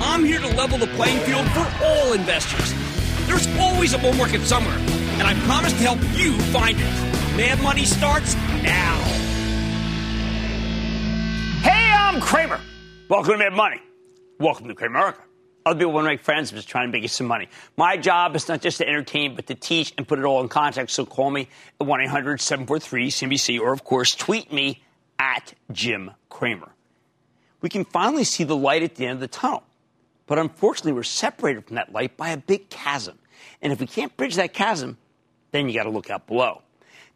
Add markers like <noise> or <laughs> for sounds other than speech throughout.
I'm here to level the playing field for all investors. There's always a bull market somewhere, and I promise to help you find it. Mad Money starts now. Hey, I'm Cramer. Welcome to Mad Money. Welcome to Cramerica. Other people want to make friends. I'm just trying to make you some money. My job is not just to entertain, but to teach and put it all in context. So call me at 1 800 743 CNBC or, of course, tweet me at Jim Cramer. We can finally see the light at the end of the tunnel. But unfortunately, we're separated from that light by a big chasm. And if we can't bridge that chasm, then you got to look out below.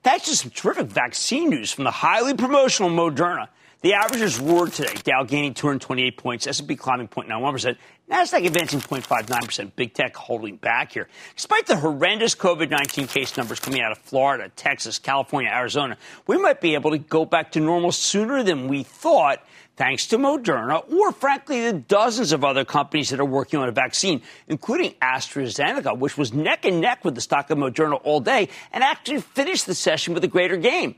That's just some terrific vaccine news from the highly promotional Moderna. The averages roared today. Dow gaining 228 points, S&P climbing 0.91%, Nasdaq advancing 0.59%. Big tech holding back here. Despite the horrendous COVID-19 case numbers coming out of Florida, Texas, California, Arizona, we might be able to go back to normal sooner than we thought thanks to Moderna or, frankly, the dozens of other companies that are working on a vaccine, including AstraZeneca, which was neck and neck with the stock of Moderna all day and actually finished the session with a greater gain.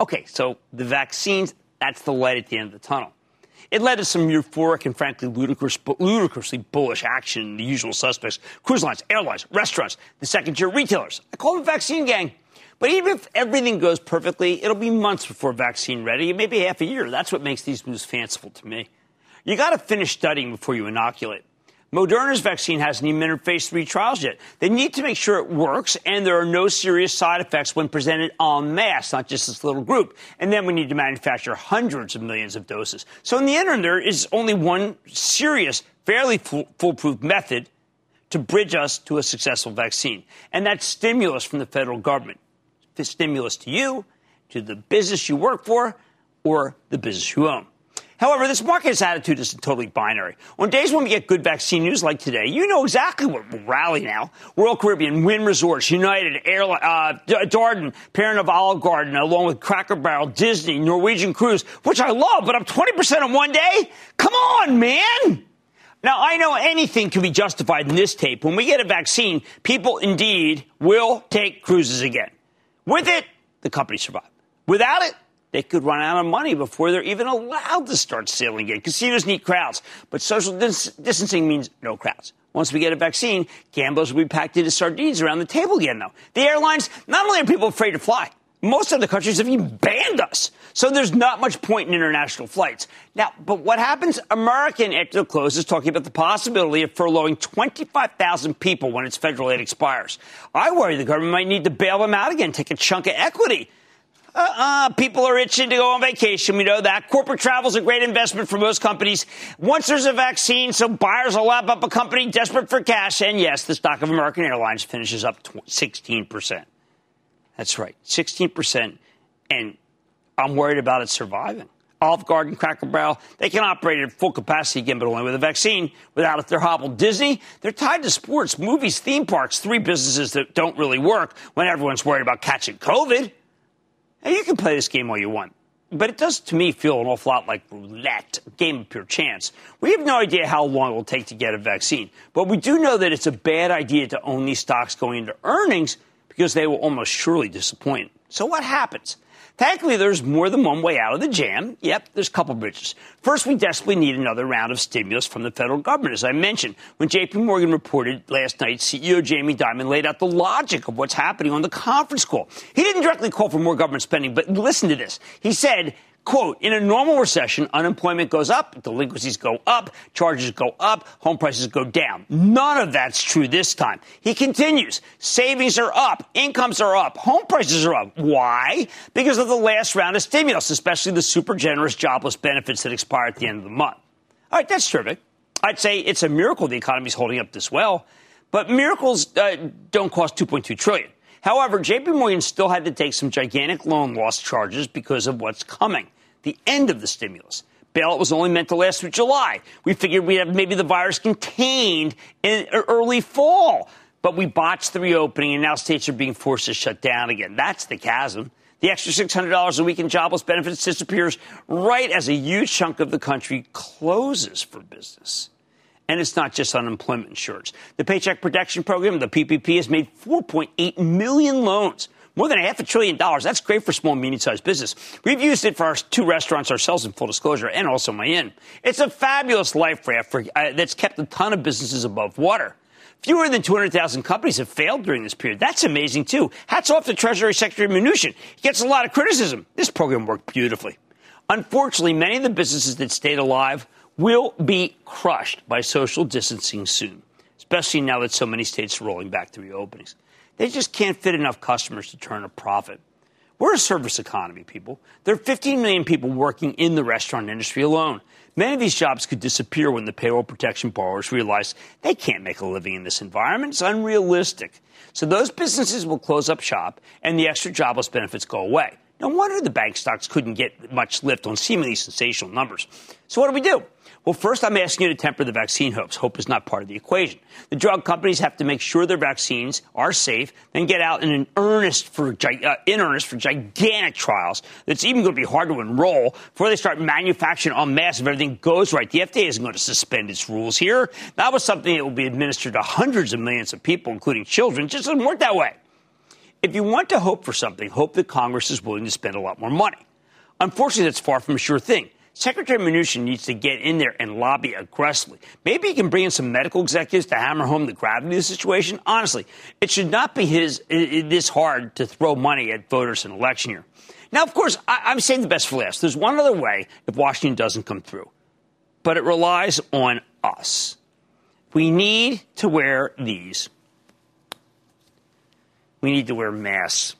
Okay, so the vaccines, that's the light at the end of the tunnel. It led to some euphoric and frankly ludicrous, ludicrously bullish action in the usual suspects cruise lines, airlines, restaurants, the second tier retailers. I call them vaccine gang. But even if everything goes perfectly, it'll be months before vaccine ready, maybe half a year. That's what makes these moves fanciful to me. You got to finish studying before you inoculate. Moderna's vaccine hasn't even entered phase three trials yet. They need to make sure it works and there are no serious side effects when presented en masse, not just this little group. And then we need to manufacture hundreds of millions of doses. So in the interim, there is only one serious, fairly foolproof method to bridge us to a successful vaccine. And that's stimulus from the federal government stimulus to you, to the business you work for, or the business you own. However, this market's attitude is totally binary. On days when we get good vaccine news like today, you know exactly what will rally now. Royal Caribbean, Wynn Resorts, United, Airline, uh, Darden, parent of Olive Garden, along with Cracker Barrel, Disney, Norwegian Cruise, which I love, but up 20% in one day? Come on, man! Now, I know anything can be justified in this tape. When we get a vaccine, people indeed will take cruises again. With it, the company survived. Without it, they could run out of money before they're even allowed to start sailing again. Casinos need crowds, but social dis- distancing means no crowds. Once we get a vaccine, gamblers will be packed into sardines around the table again, though. The airlines, not only are people afraid to fly, most of the countries have even banned us. So there's not much point in international flights. Now, but what happens? American after the close is talking about the possibility of furloughing 25,000 people when its federal aid expires. I worry the government might need to bail them out again, take a chunk of equity. Uh-uh, people are itching to go on vacation. We know that. Corporate travel is a great investment for most companies. Once there's a vaccine, so buyers will lap up a company desperate for cash. And yes, the stock of American Airlines finishes up 16%. That's right, 16%. And I'm worried about it surviving. Olive Garden, Cracker Barrel, they can operate at full capacity again, but only with a vaccine. Without it, they're hobbled. Disney, they're tied to sports, movies, theme parks, three businesses that don't really work when everyone's worried about catching COVID. Now, you can play this game all you want, but it does, to me, feel an awful lot like roulette, a game of pure chance. We have no idea how long it will take to get a vaccine, but we do know that it's a bad idea to own these stocks going into earnings because they will almost surely disappoint. So what happens? Thankfully, there's more than one way out of the jam. Yep, there's a couple bridges. First, we desperately need another round of stimulus from the federal government. As I mentioned, when JP Morgan reported last night, CEO Jamie Dimon laid out the logic of what's happening on the conference call. He didn't directly call for more government spending, but listen to this. He said, Quote, in a normal recession, unemployment goes up, delinquencies go up, charges go up, home prices go down. None of that's true this time. He continues, savings are up, incomes are up, home prices are up. Why? Because of the last round of stimulus, especially the super generous jobless benefits that expire at the end of the month. All right, that's terrific. I'd say it's a miracle the economy is holding up this well, but miracles uh, don't cost 2.2 trillion. However, JP Morgan still had to take some gigantic loan loss charges because of what's coming the end of the stimulus. Bailout was only meant to last through July. We figured we'd have maybe the virus contained in early fall. But we botched the reopening, and now states are being forced to shut down again. That's the chasm. The extra $600 a week in jobless benefits disappears right as a huge chunk of the country closes for business. And it's not just unemployment insurance. The Paycheck Protection Program, the PPP, has made 4.8 million loans. More than a half a trillion dollars. That's great for small, medium sized business. We've used it for our two restaurants ourselves in full disclosure and also my inn. It's a fabulous life raft for, uh, that's kept a ton of businesses above water. Fewer than 200,000 companies have failed during this period. That's amazing, too. Hats off to Treasury Secretary Mnuchin. He gets a lot of criticism. This program worked beautifully. Unfortunately, many of the businesses that stayed alive will be crushed by social distancing soon, especially now that so many states are rolling back the reopenings. They just can't fit enough customers to turn a profit. We're a service economy, people. There are 15 million people working in the restaurant industry alone. Many of these jobs could disappear when the payroll protection borrowers realize they can't make a living in this environment. It's unrealistic. So those businesses will close up shop and the extra jobless benefits go away. No wonder the bank stocks couldn't get much lift on seemingly sensational numbers. So what do we do? Well, first, I'm asking you to temper the vaccine hopes. Hope is not part of the equation. The drug companies have to make sure their vaccines are safe, then get out in earnest for uh, in earnest for gigantic trials. That's even going to be hard to enroll before they start manufacturing en masse if everything goes right. The FDA isn't going to suspend its rules here. That was something that will be administered to hundreds of millions of people, including children. It just doesn't work that way. If you want to hope for something, hope that Congress is willing to spend a lot more money. Unfortunately, that's far from a sure thing. Secretary Mnuchin needs to get in there and lobby aggressively. Maybe he can bring in some medical executives to hammer home the gravity of the situation. Honestly, it should not be his this hard to throw money at voters in election year. Now, of course, I, am saying the best for last. There's one other way if Washington doesn't come through, but it relies on us. We need to wear these. We need to wear masks.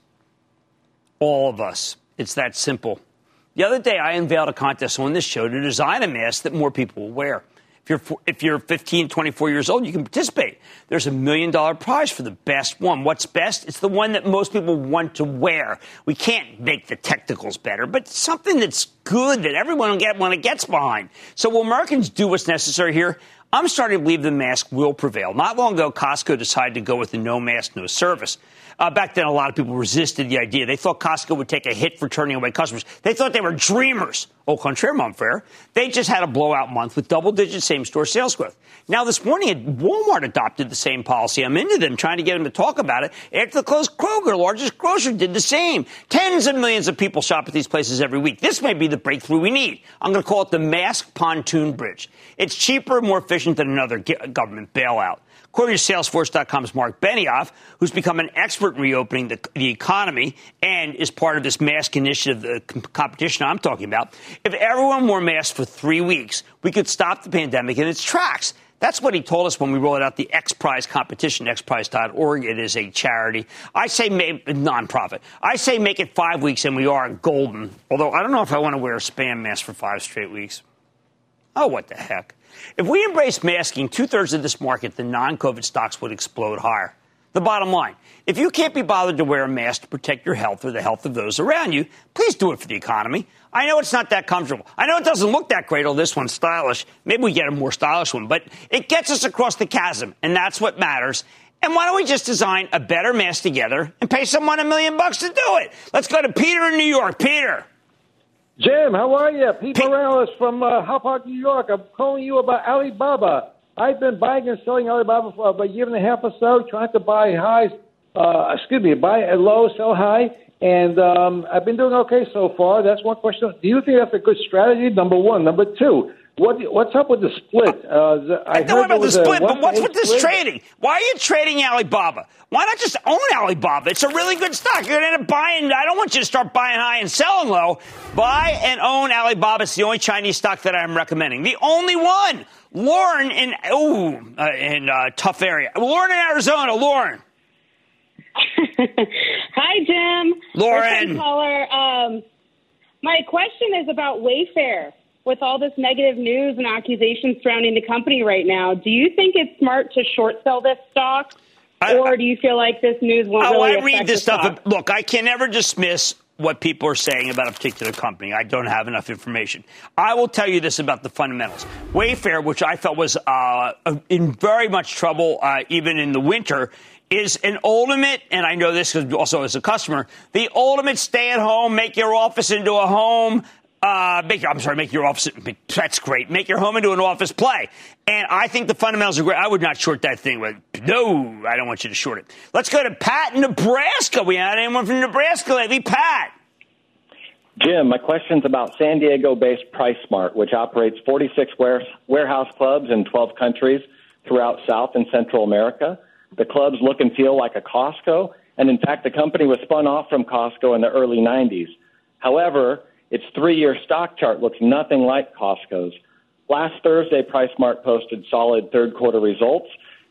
All of us. It's that simple. The other day, I unveiled a contest on this show to design a mask that more people will wear. If you're, if you're 15, 24 years old, you can participate. There's a million dollar prize for the best one. What's best? It's the one that most people want to wear. We can't make the technicals better, but something that's good that everyone will get when it gets behind. So will Americans do what's necessary here? I'm starting to believe the mask will prevail. Not long ago, Costco decided to go with the no mask, no service. Uh, back then, a lot of people resisted the idea. They thought Costco would take a hit for turning away customers. They thought they were dreamers. Au contraire, mon frere. They just had a blowout month with double digit same store sales growth. Now, this morning, Walmart adopted the same policy. I'm into them, trying to get them to talk about it. After the close, Kroger, largest grocer, did the same. Tens of millions of people shop at these places every week. This may be the breakthrough we need. I'm going to call it the mask pontoon bridge. It's cheaper, and more efficient than another government bailout. According to Salesforce.com's Marc Benioff, who's become an expert in reopening the, the economy and is part of this mask initiative, the competition I'm talking about, if everyone wore masks for three weeks, we could stop the pandemic in its tracks. That's what he told us when we rolled out the X Prize competition, xprize.org. It is a charity. I say make, nonprofit. I say make it five weeks and we are golden. Although I don't know if I want to wear a spam mask for five straight weeks. Oh, what the heck. If we embrace masking two thirds of this market, the non COVID stocks would explode higher. The bottom line if you can't be bothered to wear a mask to protect your health or the health of those around you, please do it for the economy. I know it's not that comfortable. I know it doesn't look that great, Oh, this one's stylish. Maybe we get a more stylish one, but it gets us across the chasm, and that's what matters. And why don't we just design a better mask together and pay someone a million bucks to do it? Let's go to Peter in New York. Peter. Jim, how are you? Pete, Pete. Morales from uh, Hauppauge, New York. I'm calling you about Alibaba. I've been buying and selling Alibaba for about a year and a half or so, trying to buy highs. uh, excuse me, buy at low, sell high, and um, I've been doing okay so far. That's one question. Do you think that's a good strategy? Number one. Number two. What, what's up with the split? Uh, I, I know about the split, but what's with this split? trading? Why are you trading Alibaba? Why not just own Alibaba? It's a really good stock. You're going to end up buying. I don't want you to start buying high and selling low. Buy and own Alibaba. It's the only Chinese stock that I'm recommending. The only one. Lauren in oh uh, in uh, tough area. Lauren in Arizona. Lauren. <laughs> Hi, Jim. Lauren. Caller. Um, my question is about Wayfair. With all this negative news and accusations surrounding the company right now, do you think it's smart to short sell this stock? I, or do you feel like this news won't oh, really I read this stuff. Stock? Look, I can never dismiss what people are saying about a particular company. I don't have enough information. I will tell you this about the fundamentals. Wayfair, which I felt was uh, in very much trouble uh, even in the winter, is an ultimate, and I know this also as a customer, the ultimate stay at home, make your office into a home. Uh, make your, I'm sorry, make your office, that's great. Make your home into an office play. And I think the fundamentals are great. I would not short that thing. No, I don't want you to short it. Let's go to Pat in Nebraska. We had anyone from Nebraska lately? Pat. Jim, my question's about San Diego based Price PriceSmart, which operates 46 warehouse clubs in 12 countries throughout South and Central America. The clubs look and feel like a Costco, and in fact, the company was spun off from Costco in the early 90s. However, its three year stock chart looks nothing like Costco's. Last Thursday, PriceSmart posted solid third quarter results.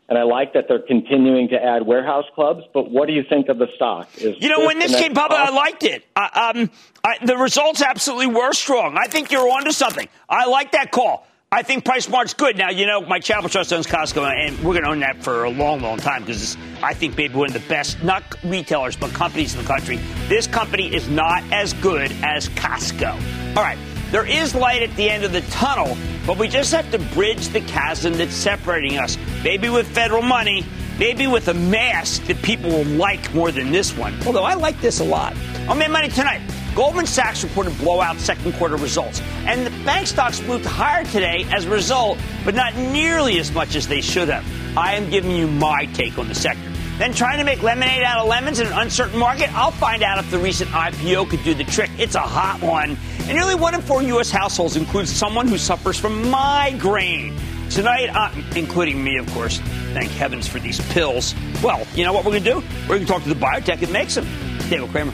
And I like that they're continuing to add warehouse clubs. But what do you think of the stock? Is you know, when this came public, I liked it. Uh, um, I, the results absolutely were strong. I think you're onto something. I like that call. I think PriceSmart's good. Now, you know, my Charitable Trust owns Costco, and we're going to own that for a long, long time because I think maybe one of the best, not retailers, but companies in the country. This company is not as good as Costco. All right, there is light at the end of the tunnel, but we just have to bridge the chasm that's separating us. Maybe with federal money, maybe with a mask that people will like more than this one. Although I like this a lot. On Mad Money tonight. Goldman Sachs reported blowout second quarter results, and the bank stocks moved higher today as a result, but not nearly as much as they should have. I am giving you my take on the sector. Then trying to make lemonade out of lemons in an uncertain market? I'll find out if the recent IPO could do the trick. It's a hot one. And nearly one in four U.S. households includes someone who suffers from migraine. Tonight, uh, including me, of course, thank heavens for these pills. Well, you know what we're going to do? We're going to talk to the biotech that makes them. David Cramer.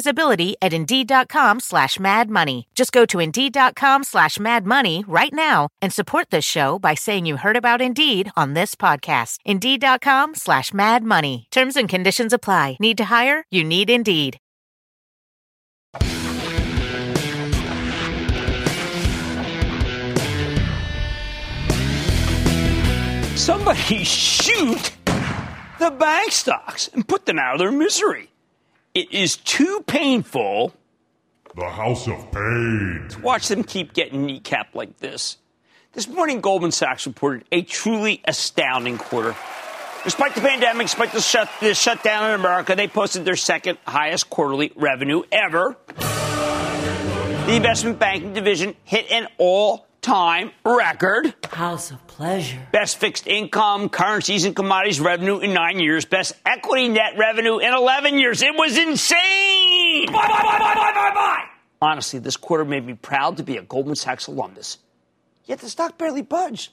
visibility at Indeed.com slash Mad Money. Just go to Indeed.com slash Mad Money right now and support this show by saying you heard about Indeed on this podcast. Indeed.com slash Mad Money. Terms and conditions apply. Need to hire? You need Indeed. Somebody shoot the bank stocks and put them out of their misery. It is too painful The House of Pain. to watch them keep getting kneecapped like this. This morning, Goldman Sachs reported a truly astounding quarter. Despite the pandemic, despite the, shut, the shutdown in America, they posted their second highest quarterly revenue ever. The investment banking division hit an all time record. House of Pleasure. Best fixed income, currencies, and commodities revenue in nine years. Best equity net revenue in 11 years. It was insane. Bye, bye, bye, bye, bye, bye, bye. Honestly, this quarter made me proud to be a Goldman Sachs alumnus. Yet the stock barely budged,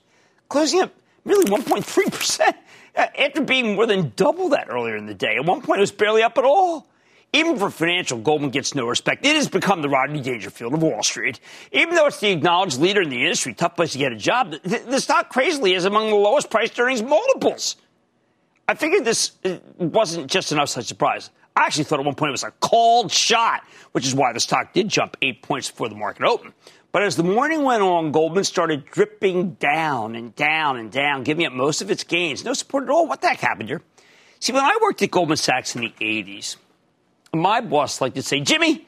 closing up nearly 1.3% after being more than double that earlier in the day. At one point, it was barely up at all. Even for financial, Goldman gets no respect. It has become the Rodney Dangerfield of Wall Street. Even though it's the acknowledged leader in the industry, tough place to get a job, the, the stock crazily is among the lowest priced earnings multiples. I figured this uh, wasn't just an upside surprise. I actually thought at one point it was a called shot, which is why the stock did jump eight points before the market opened. But as the morning went on, Goldman started dripping down and down and down, giving up most of its gains. No support at all. What the heck happened here? See, when I worked at Goldman Sachs in the 80s, my boss liked to say, Jimmy,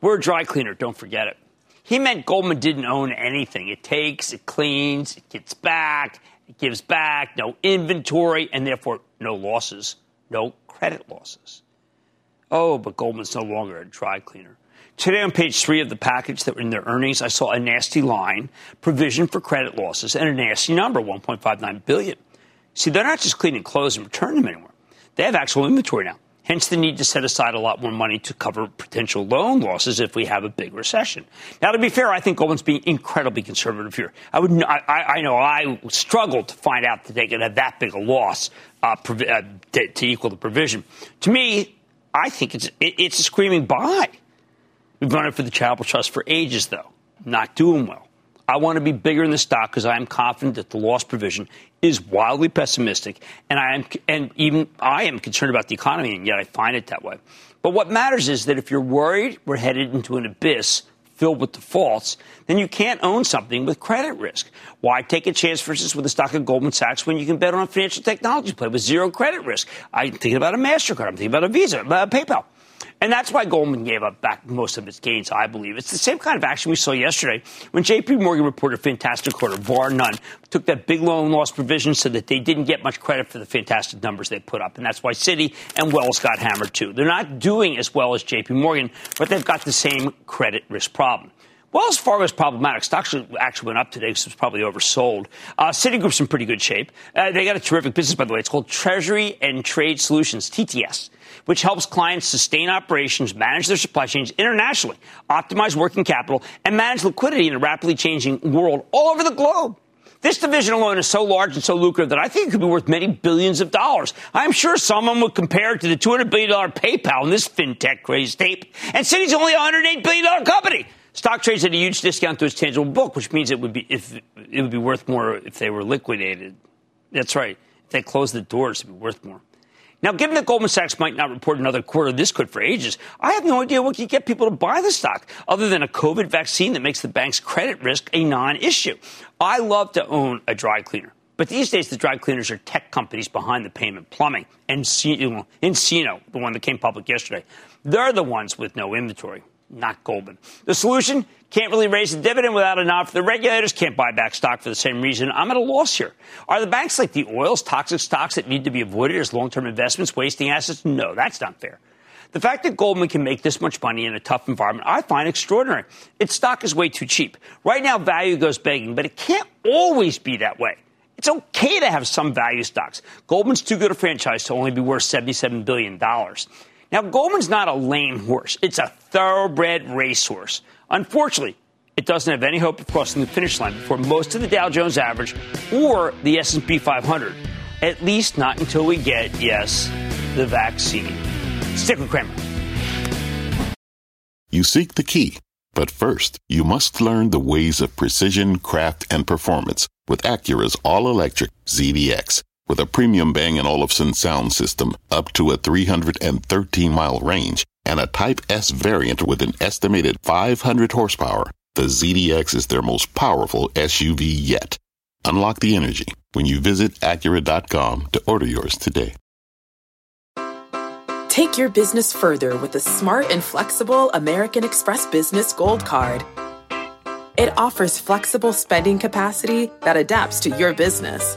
we're a dry cleaner, don't forget it. He meant Goldman didn't own anything. It takes, it cleans, it gets back, it gives back, no inventory, and therefore no losses, no credit losses. Oh, but Goldman's no longer a dry cleaner. Today, on page three of the package that were in their earnings, I saw a nasty line, provision for credit losses, and a nasty number, 1.59 billion. See, they're not just cleaning clothes and return them anywhere. They have actual inventory now. Hence the need to set aside a lot more money to cover potential loan losses if we have a big recession. Now, to be fair, I think Goldman's being incredibly conservative here. I would, I, I know I struggled to find out that they could have that big a loss uh, uh, to, to equal the provision. To me, I think it's it, it's a screaming buy. We've run it for the Charitable Trust for ages, though. Not doing well. I want to be bigger in the stock because I am confident that the loss provision is wildly pessimistic, and I am, and even I am concerned about the economy, and yet I find it that way. But what matters is that if you're worried we're headed into an abyss filled with defaults, then you can't own something with credit risk. Why take a chance, for instance, with the stock of Goldman Sachs when you can bet on a financial technology play with zero credit risk? I'm thinking about a MasterCard. I'm thinking about a Visa, uh, PayPal. And that's why Goldman gave up back most of its gains, I believe. It's the same kind of action we saw yesterday when JP Morgan reported a fantastic quarter, bar none. Took that big loan loss provision so that they didn't get much credit for the fantastic numbers they put up. And that's why Citi and Wells got hammered too. They're not doing as well as JP Morgan, but they've got the same credit risk problem. Wells Fargo is problematic. Stocks actually went up today because it's probably oversold. Uh, Citigroup's in pretty good shape. Uh, they got a terrific business, by the way. It's called Treasury and Trade Solutions, TTS, which helps clients sustain operations, manage their supply chains internationally, optimize working capital, and manage liquidity in a rapidly changing world all over the globe. This division alone is so large and so lucrative that I think it could be worth many billions of dollars. I'm sure someone would compare it to the $200 billion PayPal in this fintech craze tape. And Citi's only a $108 billion company. Stock trades at a huge discount to its tangible book, which means it would be if it would be worth more if they were liquidated. That's right. If they closed the doors, it'd be worth more. Now, given that Goldman Sachs might not report another quarter of this good for ages, I have no idea what can get people to buy the stock other than a COVID vaccine that makes the bank's credit risk a non-issue. I love to own a dry cleaner. But these days, the dry cleaners are tech companies behind the payment plumbing. And nCino, the one that came public yesterday, they're the ones with no inventory not Goldman. The solution can't really raise the dividend without a nod the regulators, can't buy back stock for the same reason. I'm at a loss here. Are the banks like the oils, toxic stocks that need to be avoided as long term investments, wasting assets? No, that's not fair. The fact that Goldman can make this much money in a tough environment, I find extraordinary. Its stock is way too cheap. Right now, value goes begging, but it can't always be that way. It's okay to have some value stocks. Goldman's too good a franchise to only be worth $77 billion. Now, Goldman's not a lame horse. It's a thoroughbred racehorse. Unfortunately, it doesn't have any hope of crossing the finish line before most of the Dow Jones average or the S&P 500. At least not until we get, yes, the vaccine. Stick with Cramer. You seek the key, but first, you must learn the ways of precision, craft, and performance with Acura's all-electric ZDX. With a premium Bang & Olufsen sound system up to a 313-mile range and a Type S variant with an estimated 500 horsepower, the ZDX is their most powerful SUV yet. Unlock the energy when you visit Acura.com to order yours today. Take your business further with the smart and flexible American Express Business Gold Card. It offers flexible spending capacity that adapts to your business.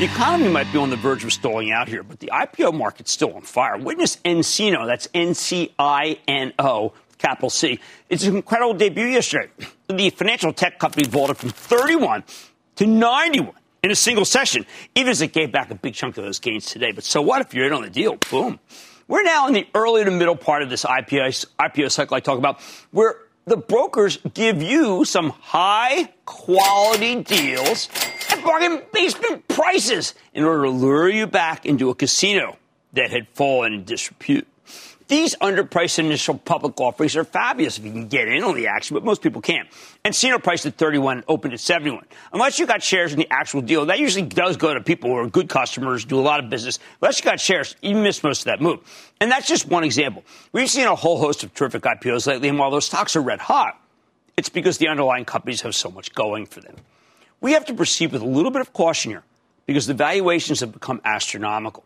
The economy might be on the verge of stalling out here, but the IPO market's still on fire. Witness nCino, that's N C I N O, capital C. It's an incredible debut yesterday. The financial tech company vaulted from 31 to 91 in a single session, even as it gave back a big chunk of those gains today. But so what if you're in on the deal? Boom. We're now in the early to middle part of this IPO, IPO cycle I talk about, where the brokers give you some high quality deals at bargain basement prices in order to lure you back into a casino that had fallen in disrepute. These underpriced initial public offerings are fabulous if you can get in on the action, but most people can't. And nCino priced at 31, opened at 71. Unless you got shares in the actual deal, that usually does go to people who are good customers, do a lot of business. Unless you got shares, you miss most of that move. And that's just one example. We've seen a whole host of terrific IPOs lately, and while those stocks are red hot, it's because the underlying companies have so much going for them. We have to proceed with a little bit of caution here because the valuations have become astronomical.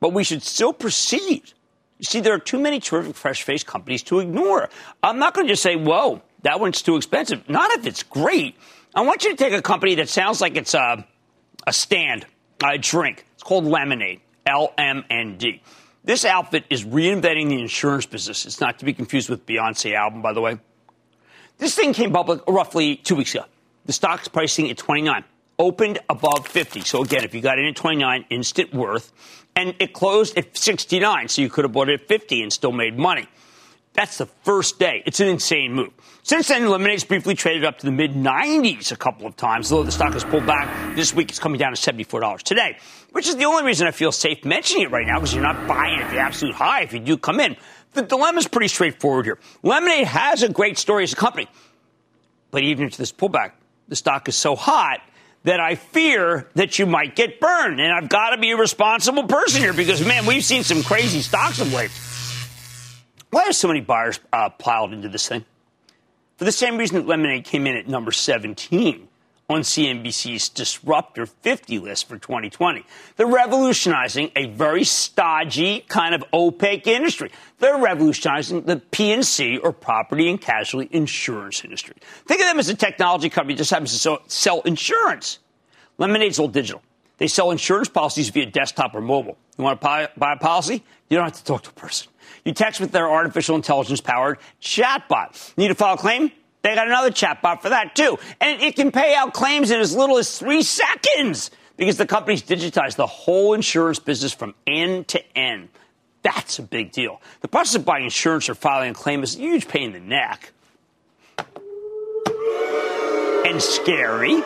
But we should still proceed see, there are too many terrific fresh face companies to ignore. I'm not going to just say, whoa, that one's too expensive. Not if it's great. I want you to take a company that sounds like it's a, a stand, a drink. It's called Lemonade, L M N D. This outfit is reinventing the insurance business. It's not to be confused with Beyonce album, by the way. This thing came public roughly two weeks ago. The stock's pricing at 29, opened above 50. So again, if you got in at 29, instant worth and it closed at 69, so you could have bought it at 50 and still made money. That's the first day. It's an insane move. Since then, Lemonade's briefly traded up to the mid 90s a couple of times, though the stock has pulled back. This week it's coming down to $74 today, which is the only reason I feel safe mentioning it right now because you're not buying at the absolute high if you do come in. The dilemma is pretty straightforward here. Lemonade has a great story as a company, but even into this pullback, the stock is so hot that I fear that you might get burned. And I've got to be a responsible person here because, man, we've seen some crazy stocks of late. Why are so many buyers uh, piled into this thing? For the same reason that Lemonade came in at number 17 on CNBC's Disruptor 50 list for 2020. They're revolutionizing a very stodgy, kind of opaque industry. They're revolutionizing the P&C or property and casualty insurance industry. Think of them as a technology company that just happens to sell insurance. Lemonade's all digital. They sell insurance policies via desktop or mobile. You want to buy a policy? You don't have to talk to a person. You text with their artificial intelligence powered chatbot. Need to file a claim? They got another chatbot for that too. And it can pay out claims in as little as three seconds because the company's digitized the whole insurance business from end to end. That's a big deal. The process of buying insurance or filing a claim is a huge pain in the neck. And scary.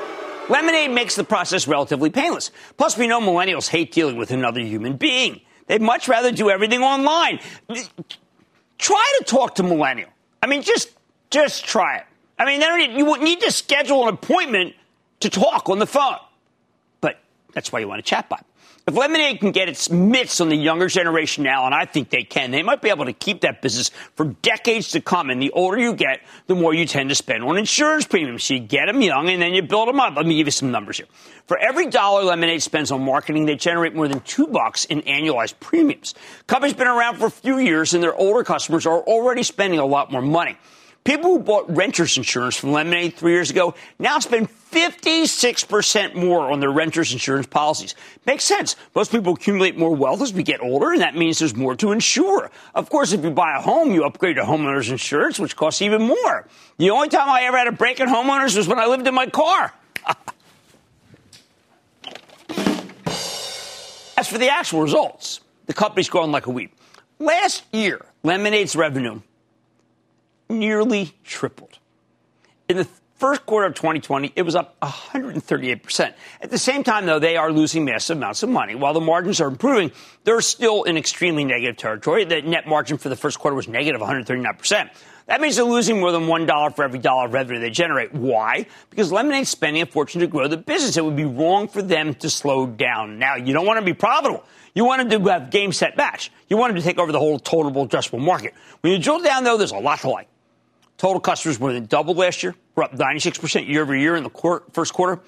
Lemonade makes the process relatively painless. Plus, we know millennials hate dealing with another human being. They'd much rather do everything online. Try to talk to a millennial. I mean, just just try it. I mean, you need to schedule an appointment to talk on the phone. But that's why you want a chatbot. If Lemonade can get its mitts on the younger generation now, and I think they can, they might be able to keep that business for decades to come. And the older you get, the more you tend to spend on insurance premiums. So you get them young and then you build them up. Let me give you some numbers here. For every dollar Lemonade spends on marketing, they generate more than two bucks in annualized premiums. Company's been around for a few years and their older customers are already spending a lot more money. People who bought renter's insurance from Lemonade three years ago now spend 56% more on their renter's insurance policies. Makes sense. Most people accumulate more wealth as we get older, and that means there's more to insure. Of course, if you buy a home, you upgrade to homeowner's insurance, which costs even more. The only time I ever had a break in homeowners was when I lived in my car. <laughs> as for the actual results, the company's growing like a weed. Last year, Lemonade's revenue nearly tripled. In the first quarter of 2020, it was up 138%. At the same time, though, they are losing massive amounts of money. While the margins are improving, they're still in extremely negative territory. The net margin for the first quarter was negative 139%. That means they're losing more than $1 for every dollar of revenue they generate. Why? Because Lemonade's spending a fortune to grow the business. It would be wrong for them to slow down. Now, you don't want to be profitable. You wanted to have game set match. You wanted to take over the whole total addressable market. When you drill down, though, there's a lot to like. Total customers more than doubled last year. We're up 96% year over year in the first quarter.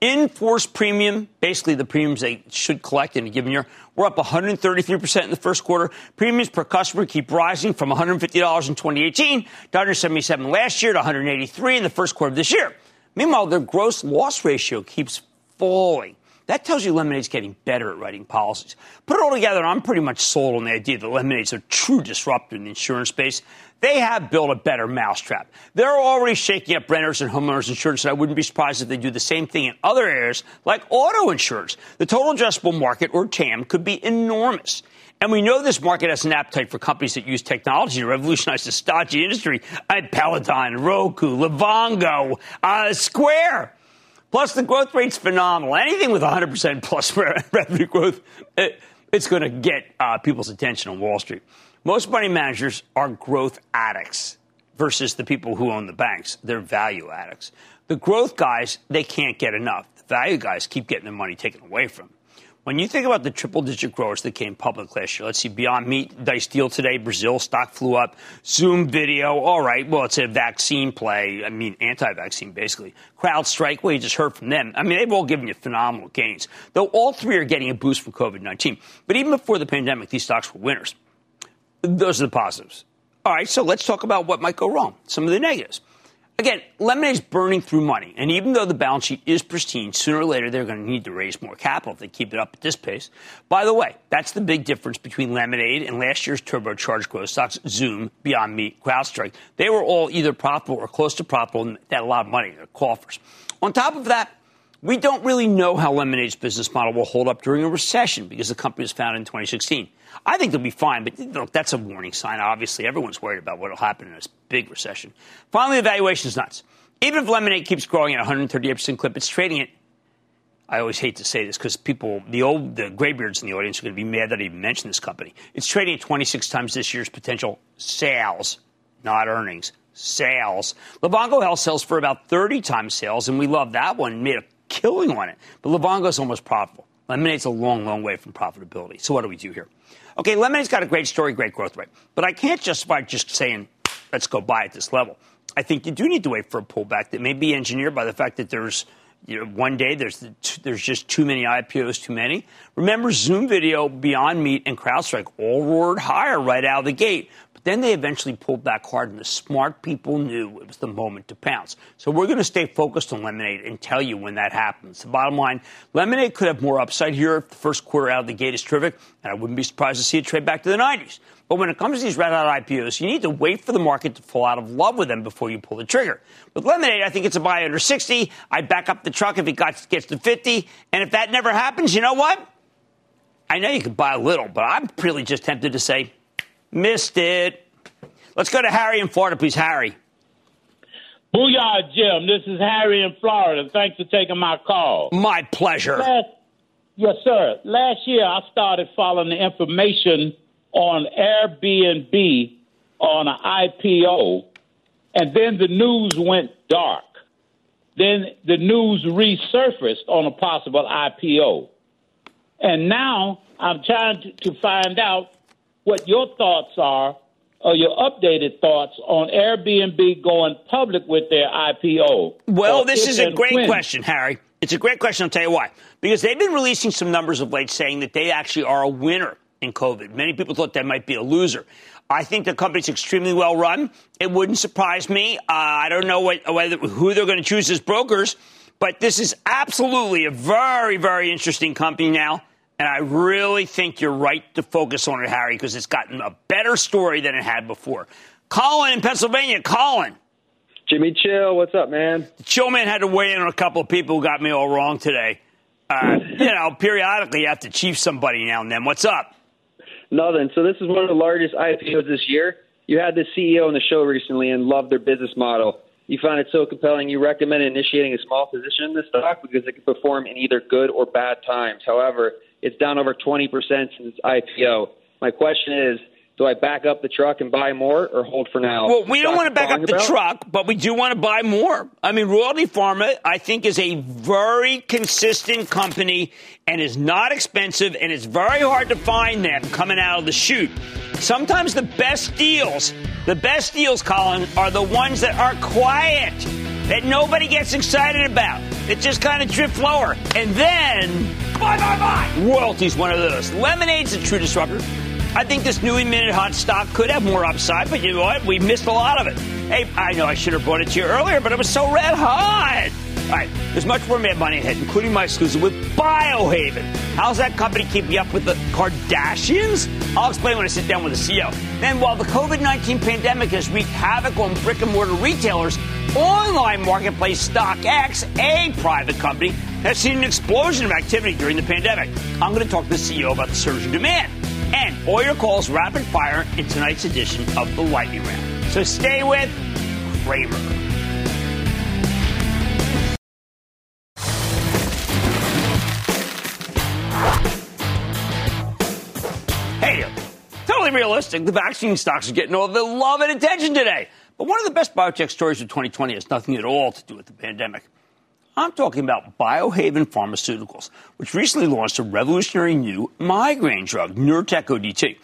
In force premium, basically the premiums they should collect in a given year, we're up 133% in the first quarter. Premiums per customer keep rising from $150 in 2018 to 177 last year to 183 in the first quarter of this year. Meanwhile, their gross loss ratio keeps falling. That tells you Lemonade's getting better at writing policies. Put it all together, I'm pretty much sold on the idea that Lemonade's a true disruptor in the insurance space. They have built a better mousetrap. They're already shaking up renters and homeowners insurance, and I wouldn't be surprised if they do the same thing in other areas like auto insurance. The total addressable market, or TAM, could be enormous. And we know this market has an appetite for companies that use technology to revolutionize the stodgy industry. I had Peloton, Roku, Livongo, uh, Square. Plus, the growth rate's phenomenal. Anything with 100% plus <laughs> revenue growth, it, it's going to get uh, people's attention on Wall Street. Most money managers are growth addicts versus the people who own the banks. They're value addicts. The growth guys, they can't get enough. The value guys keep getting their money taken away from them. When you think about the triple digit growers that came public last year, let's see, Beyond Meat, Dice deal today, Brazil stock flew up, Zoom video, all right, well, it's a vaccine play, I mean, anti vaccine basically. CrowdStrike, well, you just heard from them. I mean, they've all given you phenomenal gains, though all three are getting a boost from COVID 19. But even before the pandemic, these stocks were winners. Those are the positives. All right, so let's talk about what might go wrong, some of the negatives. Again, Lemonade's burning through money, and even though the balance sheet is pristine, sooner or later they're going to need to raise more capital if they keep it up at this pace. By the way, that's the big difference between Lemonade and last year's turbocharged growth stocks, Zoom, Beyond Meat, CrowdStrike. They were all either profitable or close to profitable and had a lot of money in their coffers. On top of that, we don't really know how Lemonade's business model will hold up during a recession because the company was founded in 2016. I think they'll be fine, but look, that's a warning sign. Obviously, everyone's worried about what will happen in this big recession. Finally, the is nuts. Even if Lemonade keeps growing at 138% clip, it's trading at I always hate to say this because people, the old, the graybeards in the audience are going to be mad that I even mentioned this company. It's trading at 26 times this year's potential sales, not earnings. Sales. Livongo Health sells for about 30 times sales, and we love that one. Made a killing on it. But Livongo is almost profitable. Lemonade's a long, long way from profitability. So what do we do here? Okay, Lemonade's got a great story, great growth rate. But I can't justify just saying, let's go buy at this level. I think you do need to wait for a pullback that may be engineered by the fact that there's you know, one day there's there's just too many IPOs, too many. Remember, Zoom Video, Beyond Meat, and CrowdStrike all roared higher right out of the gate. Then they eventually pulled back hard, and the smart people knew it was the moment to pounce. So we're going to stay focused on Lemonade and tell you when that happens. The bottom line, Lemonade could have more upside here if the first quarter out of the gate is terrific, and I wouldn't be surprised to see it trade back to the 90s. But when it comes to these red hot IPOs, you need to wait for the market to fall out of love with them before you pull the trigger. With Lemonade, I think it's a buy under 60. I'd back up the truck if it gets to 50. And if that never happens, you know what? I know you could buy a little, but I'm really just tempted to say, missed it. Let's go to Harry in Florida, please. Harry. Booyah, Jim. This is Harry in Florida. Thanks for taking my call. My pleasure. Last, yes, sir. Last year, I started following the information on Airbnb on an IPO, and then the news went dark. Then the news resurfaced on a possible IPO. And now I'm trying to find out what your thoughts are or your updated thoughts on Airbnb going public with their IPO. Well, this is a great when. question, Harry. It's a great question. I'll tell you why. Because they've been releasing some numbers of late saying that they actually are a winner in COVID. Many people thought they might be a loser. I think the company's extremely well run. It wouldn't surprise me. Uh, I don't know what, whether, who they're going to choose as brokers, but this is absolutely a very, very interesting company now. And I really think you're right to focus on it, Harry, because it's gotten a better story than it had before. Colin in Pennsylvania. Colin. Jimmy Chill, what's up, man? The Chill man had to weigh in on a couple of people who got me all wrong today. Uh, you know, periodically you have to chief somebody now and then. What's up? Nothing. So this is one of the largest IPOs this year. You had the CEO on the show recently and loved their business model. You found it so compelling you recommended initiating a small position in the stock because it can perform in either good or bad times. However, it's down over 20% since IPO. My question is, do I back up the truck and buy more or hold for now? Well, we don't want to back up the about? truck, but we do want to buy more. I mean, Royalty Pharma, I think, is a very consistent company and is not expensive, and it's very hard to find them coming out of the chute. Sometimes the best deals, the best deals, Colin, are the ones that are quiet, that nobody gets excited about, It just kind of drift lower. And then, buy, buy, buy. Royalty's one of those. Lemonade's a true disruptor. I think this newly minted hot stock could have more upside, but you know what? We missed a lot of it. Hey, I know I should have brought it to you earlier, but it was so red hot. All right, there's much more Mad Money ahead, including my exclusive with Biohaven. How's that company keeping up with the Kardashians? I'll explain when I sit down with the CEO. Then, while the COVID 19 pandemic has wreaked havoc on brick and mortar retailers, online marketplace StockX, a private company, has seen an explosion of activity during the pandemic. I'm going to talk to the CEO about the surge in demand and all your calls rapid fire in tonight's edition of the Lightning Round. So stay with Cramer. Hey, totally realistic. The vaccine stocks are getting all the love and attention today. But one of the best biotech stories of 2020 has nothing at all to do with the pandemic. I'm talking about Biohaven Pharmaceuticals, which recently launched a revolutionary new migraine drug, Nurtec ODT.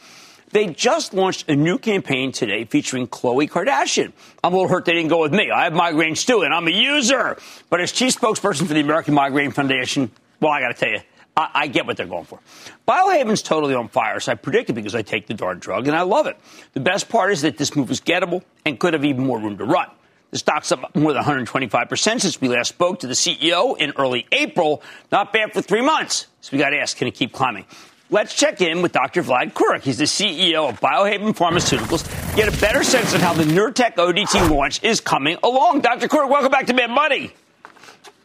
They just launched a new campaign today featuring Khloe Kardashian. I'm a little hurt they didn't go with me. I have migraines too, and I'm a user. But as chief spokesperson for the American Migraine Foundation, well, I got to tell you, I, I, get what they're going for. Biohaven's totally on fire, so I predicted because I take the darn drug, and I love it. The best part is that this move is gettable and could have even more room to run. The stock's up more than 125% since we last spoke to the CEO in early April. Not bad for three months. So we got to ask, can it keep climbing? Let's check in with Dr. Vlad Coric. He's the CEO of Biohaven Pharmaceuticals. Get a better sense of how the Nurtec ODT launch is coming along. Dr. Coric, welcome back to Mad Money.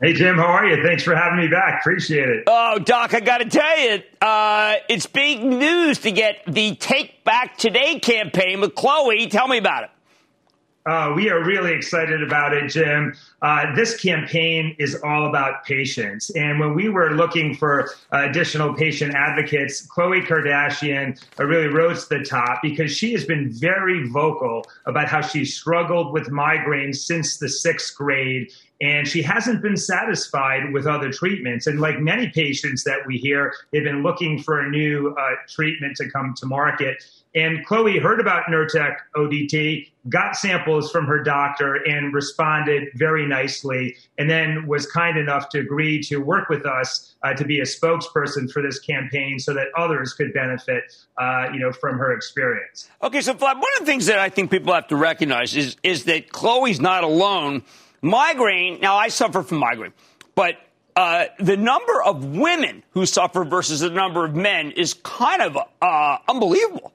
Hey, Jim, how are you? Thanks for having me back. Appreciate it. Oh, Doc, I got to tell you, uh, it's big news to get the Take Back Today campaign with Khloe. Tell me about it. Uh, we are really excited about it, Jim. Uh, this campaign is all about patients. And when we were looking for uh, additional patient advocates, Khloe Kardashian uh, really rose to the top because she has been very vocal about how she struggled with migraines since the sixth grade. And she hasn't been satisfied with other treatments. And like many patients that we hear, they've been looking for a new uh, treatment to come to market. And Khloe heard about Nurtec ODT, got samples from her doctor, and responded very nicely. And then was kind enough to agree to work with us uh, to be a spokesperson for this campaign, so that others could benefit, uh, you know, from her experience. Okay, so Vlad, one of the things that I think people have to recognize is is that Khloe's not alone. Migraine. Now, I suffer from migraine, but uh, the number of women who suffer versus the number of men is kind of uh, unbelievable.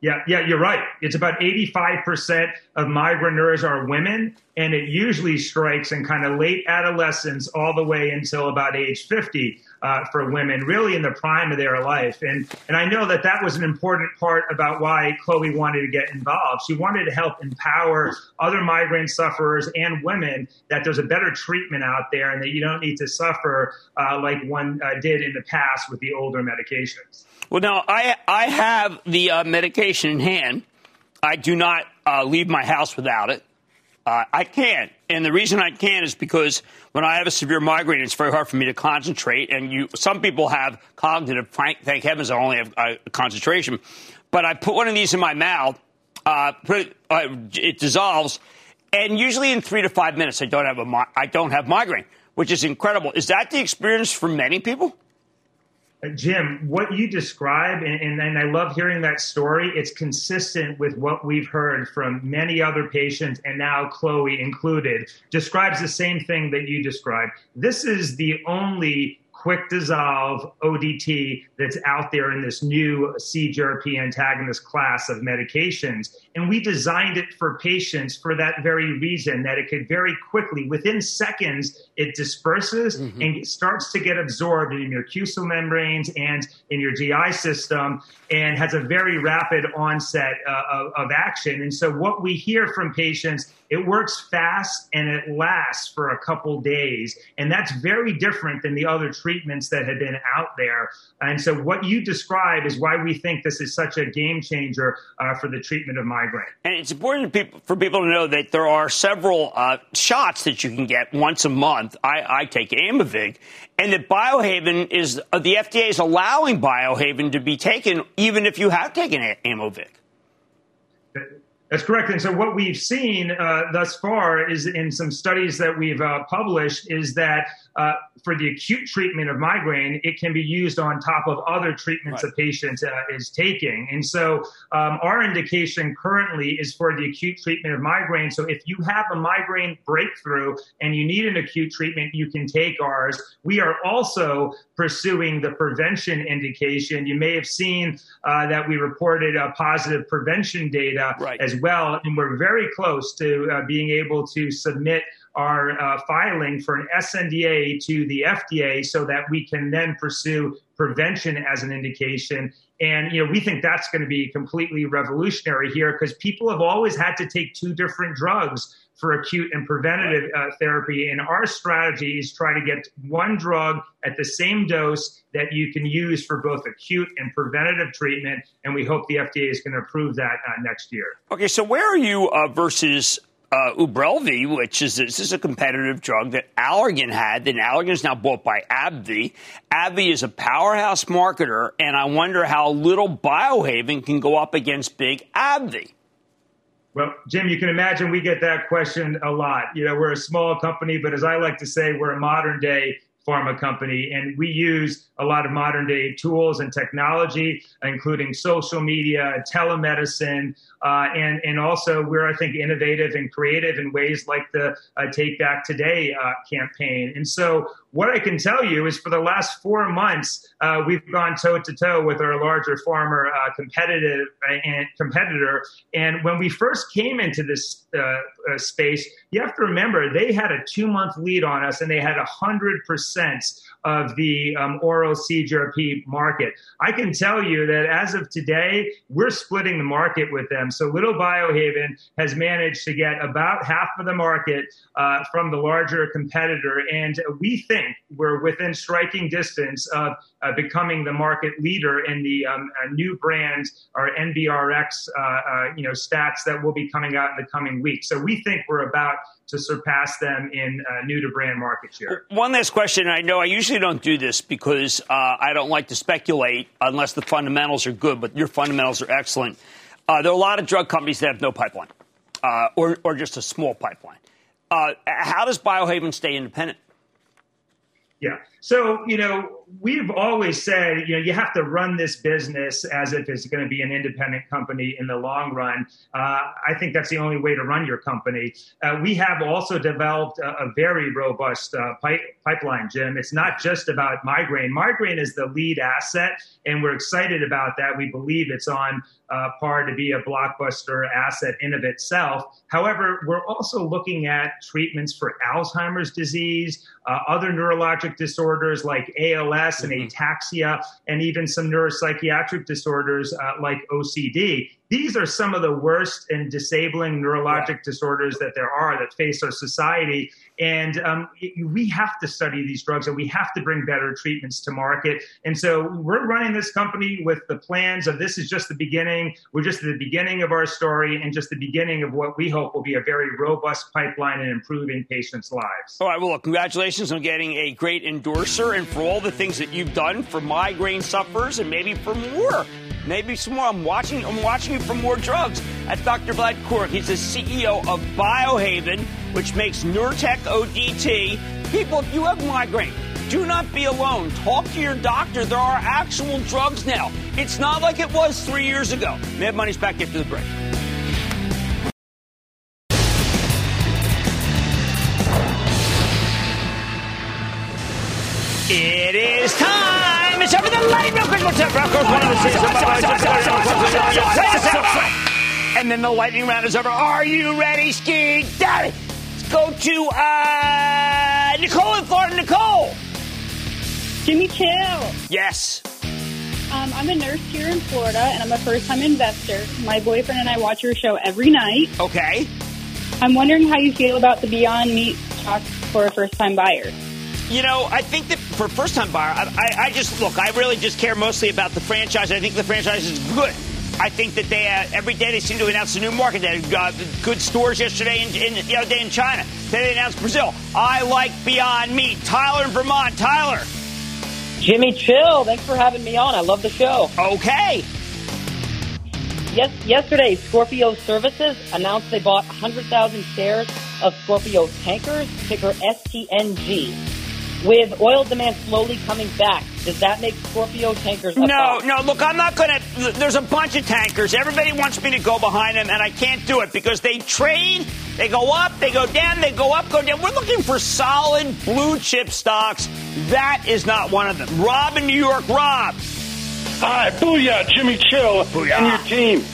Yeah, yeah, you're right. It's about 85% of migraineurs are women, and it usually strikes in kind of late adolescence all the way until about age 50 uh, for women, really in the prime of their life. And, and I know that that was an important part about why Khloe wanted to get involved. She wanted to help empower other migraine sufferers and women that there's a better treatment out there and that you don't need to suffer uh, like one uh, did in the past with the older medications. Well, now I I have the uh, medication in hand. I do not uh, leave my house without it. Uh, I can't. And the reason I can is because when I have a severe migraine, it's very hard for me to concentrate. And you, some people have cognitive, thank, heavens I only have uh, concentration. But I put one of these in my mouth, uh, it, uh, it dissolves, and usually in three to five minutes, I don't have a, I don't have migraine, which is incredible. Is that the experience for many people? Jim, what you describe, and, and, and, I love hearing that story, it's consistent with what we've heard from many other patients, and now Khloe included, describes the same thing that you described. This is the only quick dissolve ODT that's out there in this new CGRP antagonist class of medications. And we designed it for patients for that very reason that it could very quickly, within seconds, it disperses mm-hmm. and starts to get absorbed in your mucosal membranes and in your GI system and has a very rapid onset uh, of, of action. And so, what we hear from patients it works fast and it lasts for a couple days. And that's very different than the other treatments that have been out there. And so, what you describe is why we think this is such a game changer uh, for the treatment of migraine. And it's important for people to know that there are several uh, shots that you can get once a month. I, I take Aimovig, and that Biohaven is uh, the FDA is allowing Biohaven to be taken even if you have taken Aimovig. That's correct. And so what we've seen uh, thus far is in some studies that we've uh, published is that uh, for the acute treatment of migraine, it can be used on top of other treatments right. a patient uh, is taking. And so um, our indication currently is for the acute treatment of migraine. So if you have a migraine breakthrough and you need an acute treatment, you can take ours. We are also pursuing the prevention indication. You may have seen uh, that we reported positive prevention data right. as well, and we're very close to uh, being able to submit our uh, filing for an SNDA to the FDA so that we can then pursue prevention as an indication. And you know, we think that's going to be completely revolutionary here because people have always had to take two different drugs for acute and preventative uh, therapy. And our strategy is try to get one drug at the same dose that you can use for both acute and preventative treatment. And we hope the FDA is going to approve that uh, next year. Okay, so where are you uh, versus uh, Ubrelvy, which is this is a competitive drug that Allergan had, and Allergan is now bought by AbbVie. AbbVie is a powerhouse marketer, and I wonder how little Biohaven can go up against big AbbVie. Well, Jim, you can imagine we get that question a lot. You know, we're a small company, but as I like to say, we're a modern day pharma company. And we use a lot of modern day tools and technology, including social media, telemedicine, uh, and, and also we're, I think, innovative and creative in ways like the uh, Take Back Today uh, campaign. And so what I can tell you is for the last four months, uh, we've gone toe to toe with our larger pharma uh, competitive uh, and competitor. And when we first came into this space, you have to remember they had a two month lead on us and they had 100% of the um, oral CGRP market. I can tell you that as of today, we're splitting the market with them. So Little Biohaven has managed to get about half of the market uh, from the larger competitor. And we think we're within striking distance of uh, becoming the market leader in the um, uh, new brands or NBRX, uh, uh, you know, stats that will be coming out in the coming weeks. So we think we're about to surpass them in uh, new to brand market share. One last question. I know I usually don't do this because uh, I don't like to speculate unless the fundamentals are good, but your fundamentals are excellent. There are a lot of drug companies that have no pipeline or, or just a small pipeline. How does Biohaven stay independent? Yeah. So, you know, we've always said, you know, you have to run this business as if it's going to be an independent company in the long run. Uh, I think that's the only way to run your company. Uh, we have also developed a, a very robust uh, pipe, pipeline, Jim. It's not just about migraine. Migraine is the lead asset, and we're excited about that. We believe it's on uh, par to be a blockbuster asset in of itself. However, we're also looking at treatments for Alzheimer's disease, uh, other neurologic disorders like ALS and mm-hmm. ataxia, and even some neuropsychiatric disorders uh, like OCD. These are some of the worst and disabling neurologic disorders that there are that face our society. And um, we have to study these drugs and we have to bring better treatments to market. And so we're running this company with the plans of this is just the beginning. We're just at the beginning of our story and just the beginning of what we hope will be a very robust pipeline in improving patients' lives. All right. Well, look, congratulations on getting a great endorser and for all the things that you've done for migraine sufferers and maybe for more maybe some more. I'm watching. I'm watching you for more drugs. At Dr. Vlad Coric, he's the CEO of Biohaven, which makes Nurtec ODT. People, if you have migraine, do not be alone. Talk to your doctor. There are actual drugs now. It's not like it was three years ago. Mad Money's back after the break. It is time. It's time for the lightning round. What's up, Broncos? One of the And then the lightning round is over. Are you ready, Ski Daddy? Let's go to uh, Nicole in Florida. Nicole. Jimmy Chill. Yes. Um, I'm a nurse here in Florida, and I'm a first-time investor. My boyfriend and I watch your show every night. Okay. I'm wondering how you feel about the Beyond Meat stock for a first-time buyer. You know, I think that for first time buyer, I, I, I, just look. I really just care mostly about the franchise. I think the franchise is good. I think that they uh, every day they seem to announce a new market. They had uh, good stores yesterday in, in the other day in China. Today they announced Brazil. I like Beyond Meat. Tyler in Vermont. Tyler. Jimmy Chill, thanks for having me on. I love the show. Okay. Yes, yesterday, Scorpio Services announced they bought 100,000 shares of Scorpio Tankers, ticker STNG. With oil demand slowly coming back, does that make Scorpio tankers? no, no. Look, I'm not going to. There's a bunch of tankers. Everybody wants me to go behind them, and I can't do it because they trade. They go up, they go down, they go up, go down. We're looking for solid blue chip stocks. That is not one of them. Rob in New York, Rob. Hi, booyah, Jimmy Chill booyah. and your team.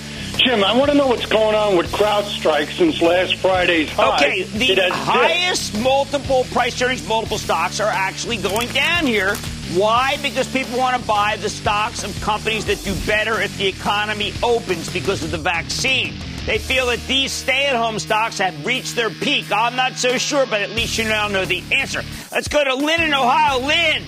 Jim, I want to know what's going on with CrowdStrike since last Friday's high. Okay, the highest dipped. multiple price earnings multiple stocks are actually going down here. Why? Because people want to buy the stocks of companies that do better if the economy opens because of the vaccine. They feel that these stay at home stocks have reached their peak. I'm not so sure, but at least you now know the answer. Let's go to Lynn in Ohio. Lynn.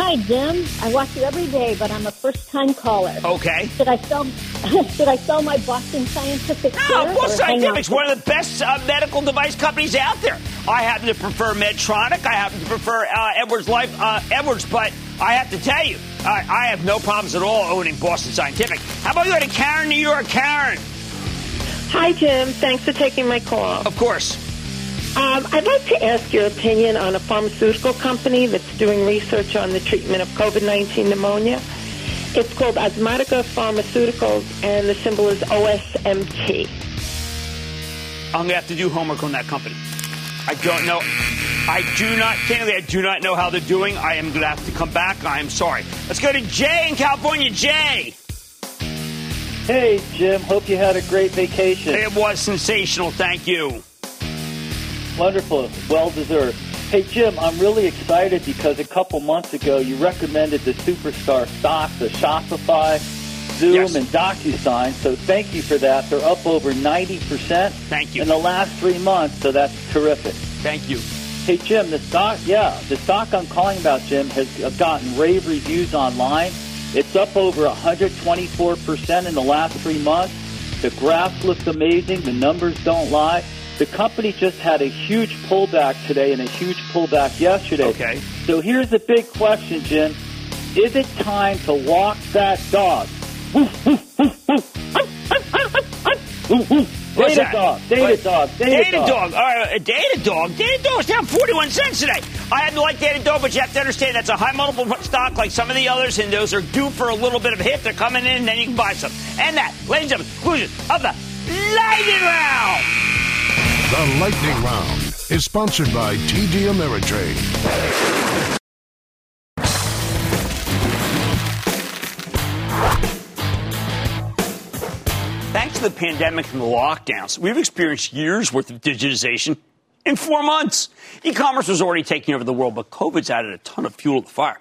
Hi, Jim. I watch you every day, but I'm a first-time caller. Okay. Should I sell? <laughs> should I sell my Boston Scientific? No, Boston Scientific's one of the best uh, medical device companies out there. I happen to prefer Medtronic. I happen to prefer uh, Edwards Life, uh, Edwards, but I have to tell you, I have no problems at all owning Boston Scientific. How about you go to Karen, New York? Karen. Hi, Jim. Thanks for taking my call. Of course. Um, I'd like to ask your opinion on a pharmaceutical company that's doing research on the treatment of COVID 19 pneumonia. It's called Osmotica Pharmaceuticals, and the symbol is OSMT. I'm going to have to do homework on that company. I don't know. I do not, candidly, I do not know how they're doing. I am going to have to come back. I am sorry. Let's go to Jay in California. Jay. Hey, Jim. Hope you had a great vacation. It was sensational. Thank you. Wonderful. Well deserved. Hey, Jim, I'm really excited because a couple months ago you recommended the superstar stocks, the Shopify, Zoom, Yes. and DocuSign. So thank you for that. They're up over 90% Thank you. in the last three months, so that's terrific. Thank you. Hey, Jim, the stock, yeah, the stock I'm calling about, Jim, has gotten rave reviews online. It's up over 124% in the last three months. The graphs look amazing. The numbers don't lie. The company just had a huge pullback today and a huge pullback yesterday. Okay. So here's the big question, Jim. Is it time to walk that dog? What's Data that? dog, data What? dog, data, Data dog. dog. All right, a data dog. Data dog is down 41 cents today. I happen to like data dog, but you have to understand that's a high multiple stock like some of the others, and those are due for a little bit of a hit. They're coming in, and then you can buy some. And that, ladies and gentlemen, conclusion of the lightning round. The Lightning Round is sponsored by TD Ameritrade. Thanks to the pandemic and the lockdowns, we've experienced years worth of digitization in four months. E-commerce was already taking over the world, but COVID's added a ton of fuel to the fire.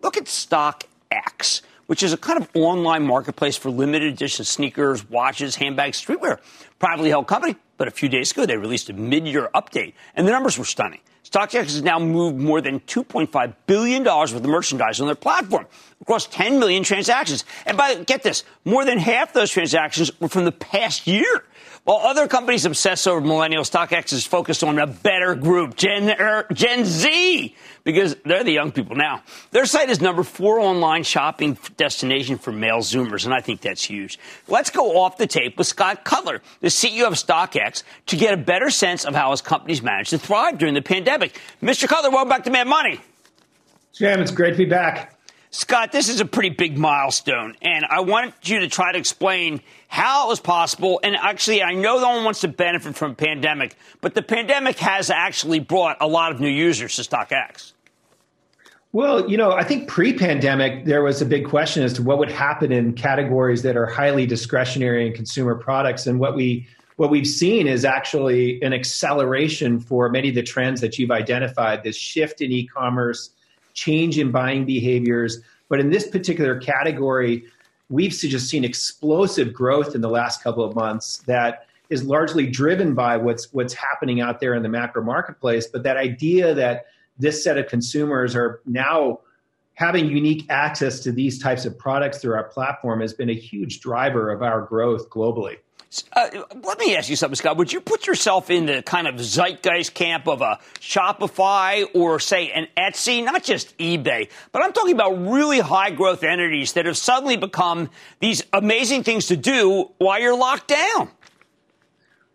Look at StockX, which is a kind of online marketplace for limited edition sneakers, watches, handbags, streetwear. Privately held company, but a few days ago they released a mid-year update, and the numbers were stunning. StockX has now moved more than $2.5 billion worth of merchandise on their platform across 10 million transactions. And by get this, more than half those transactions were from the past year. While other companies obsess over millennials, StockX is focused on a better group, Gen, er, Gen Z, because they're the young people now. Their site is number four online shopping destination for male Zoomers, and I think that's huge. Let's go off the tape with Scott Cutler, the CEO of StockX, to get a better sense of how his company's managed to thrive during the pandemic. Mr. Cutler, welcome back to Mad Money. Jim, it's great to be back. Scott, this is a pretty big milestone, and I want you to try to explain how it was possible. And actually, I know no one wants to benefit from a pandemic, but the pandemic has actually brought a lot of new users to StockX. Well, you know, I think pre pandemic, there was a big question as to what would happen in categories that are highly discretionary and consumer products. And what we what we've seen is actually an acceleration for many of the trends that you've identified this shift in e commerce, change in buying behaviors. But in this particular category, we've just seen explosive growth in the last couple of months that is largely driven by what's what's happening out there in the macro marketplace. But that idea that this set of consumers are now having unique access to these types of products through our platform has been a huge driver of our growth globally. Uh, let me ask you something, Scott. Would you put yourself in the kind of zeitgeist camp of a Shopify or, say, an Etsy, not just eBay, but I'm talking about really high growth entities that have suddenly become these amazing things to do while you're locked down?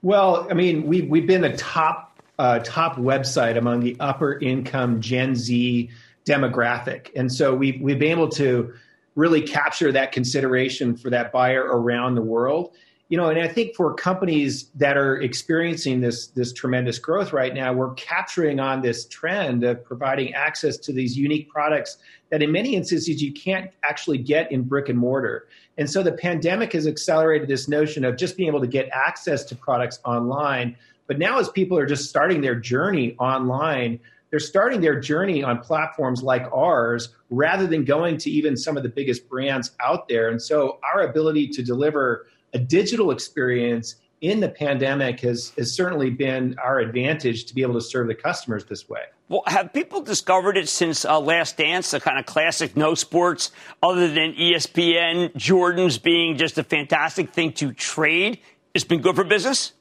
Well, I mean, we've, we've been a top, uh, top website among the upper income Gen Z demographic. And so we've, we've been able to really capture that consideration for that buyer around the world you know, and I think for companies that are experiencing this this tremendous growth right now, we're capturing on this trend of providing access to these unique products that in many instances you can't actually get in brick and mortar. And so the pandemic has accelerated this notion of just being able to get access to products online. But now as people are just starting their journey online, they're starting their journey on platforms like ours rather than going to even some of the biggest brands out there. And so our ability to deliver a digital experience in the pandemic has, has certainly been our advantage to be able to serve the customers this way. Well, have people discovered it since uh, Last Dance, the kind of classic no sports other than ESPN, Jordan's being just a fantastic thing to trade? It's been good for business?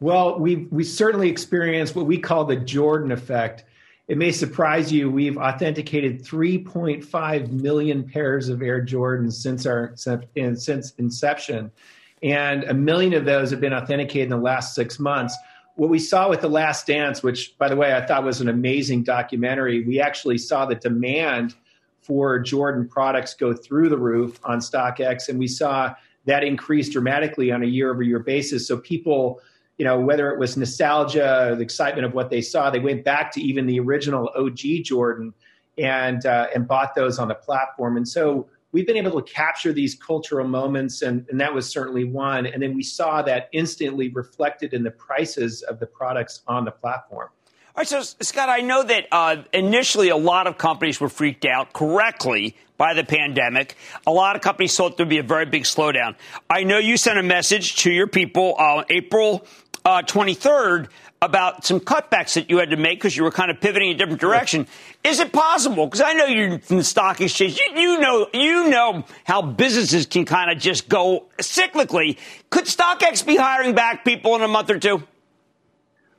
Well, we we certainly experienced what we call the Jordan effect. It may surprise you, we've authenticated 3.5 million pairs of Air Jordans since our since inception, and a million of those have been authenticated in the last six months. What we saw with The Last Dance, which, by the way, I thought was an amazing documentary, we actually saw the demand for Jordan products go through the roof on StockX, and we saw that increase dramatically on a year-over-year basis. So people you know, whether it was nostalgia, or the excitement of what they saw, they went back to even the original OG Jordan and uh, and bought those on the platform. And so we've been able to capture these cultural moments, and, and that was certainly one. And then we saw that instantly reflected in the prices of the products on the platform. All right, so Scott, I know that uh, initially a lot of companies were freaked out correctly by the pandemic. A lot of companies thought there'd be a very big slowdown. I know you sent a message to your people uh, April uh, 23rd about some cutbacks that you had to make because you were kind of pivoting a different direction. Is it possible? Because I know you're from the stock exchange. You, you, know, you know how businesses can kind of just go cyclically. Could StockX be hiring back people in a month or two?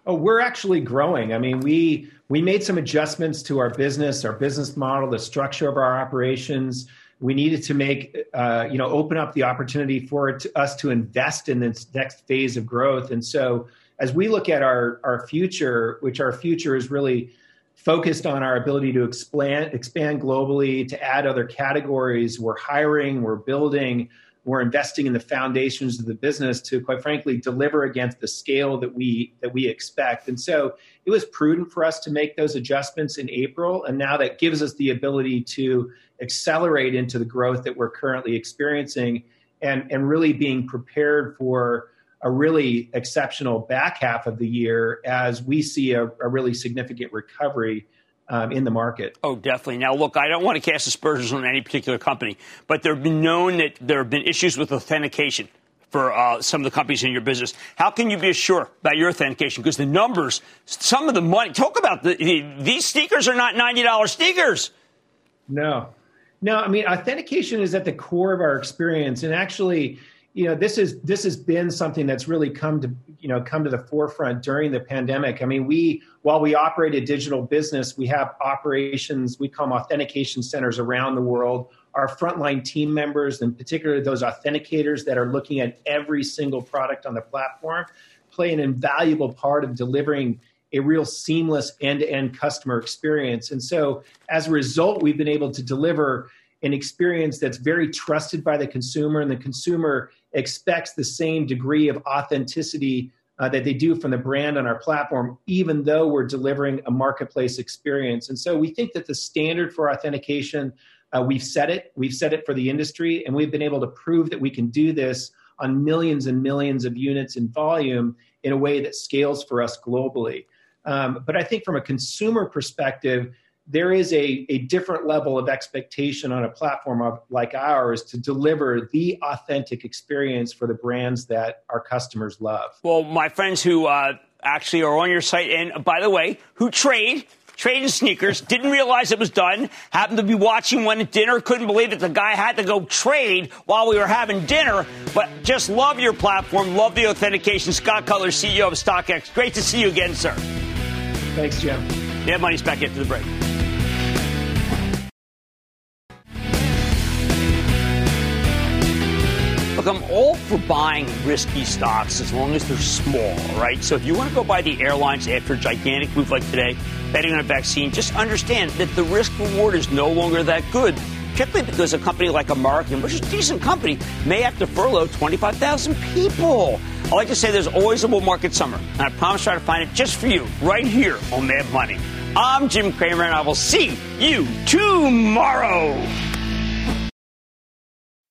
Oh, we're actually growing. I mean, we we made some adjustments to our business, our business model, the structure of our operations we needed to make uh, you know open up the opportunity for to, us to invest in this next phase of growth. And so as we look at our our future which our future is really focused on our ability to expand expand globally to add other categories we're hiring we're building we're investing in the foundations of the business to quite frankly deliver against the scale that we that we expect. And so it was prudent for us to make those adjustments in april and now that gives us the ability to accelerate into the growth that we're currently experiencing and and really being prepared for a really exceptional back half of the year as we see a, a really significant recovery um, in the market. Oh, definitely. Now, look, I don't want to cast aspersions on any particular company, but there have been known that there have been issues with authentication for uh, some of the companies in your business. How can you be sure about your authentication? Because the numbers, some of the money, talk about the, the, these sneakers are not $90 sneakers. No, no. I mean, authentication is at the core of our experience. And actually, you know, this is, this has been something that's really come to, you know, come to the forefront during the pandemic. I mean, we, while we operate a digital business, we have operations, we call them authentication centers around the world our frontline team members, and particularly those authenticators that are looking at every single product on the platform, play an invaluable part of delivering a real seamless end to end customer experience. And so, as a result, we've been able to deliver an experience that's very trusted by the consumer, and the consumer expects the same degree of authenticity uh, that they do from the brand on our platform, even though we're delivering a marketplace experience. And so, we think that the standard for authentication uh, we've set it, we've set it for the industry, and we've been able to prove that we can do this on millions and millions of units in volume in a way that scales for us globally. Um, but I think from a consumer perspective, there is a, a different level of expectation on a platform of, like ours to deliver the authentic experience for the brands that our customers love. Well, my friends who uh, actually are on your site, and by the way, who trade trading sneakers, didn't realize it was done, happened to be watching one at dinner, couldn't believe it. The guy had to go trade while we were having dinner, but just love your platform, love the authentication. Scott Cutler, CEO of StockX. Great to see you again, sir. Thanks, Jim. Yeah, money's back after the break. Look, I'm all for buying risky stocks as long as they're small, right? So if you want to go buy the airlines after a gigantic move like today, betting on a vaccine, just understand that the risk reward is no longer that good. Particularly because a company like American, which is a decent company, may have to furlough 25,000 people. I like to say there's always a bull market summer, and I promise to try to find it just for you right here on Mad Money. I'm Jim Cramer, and I will see you tomorrow.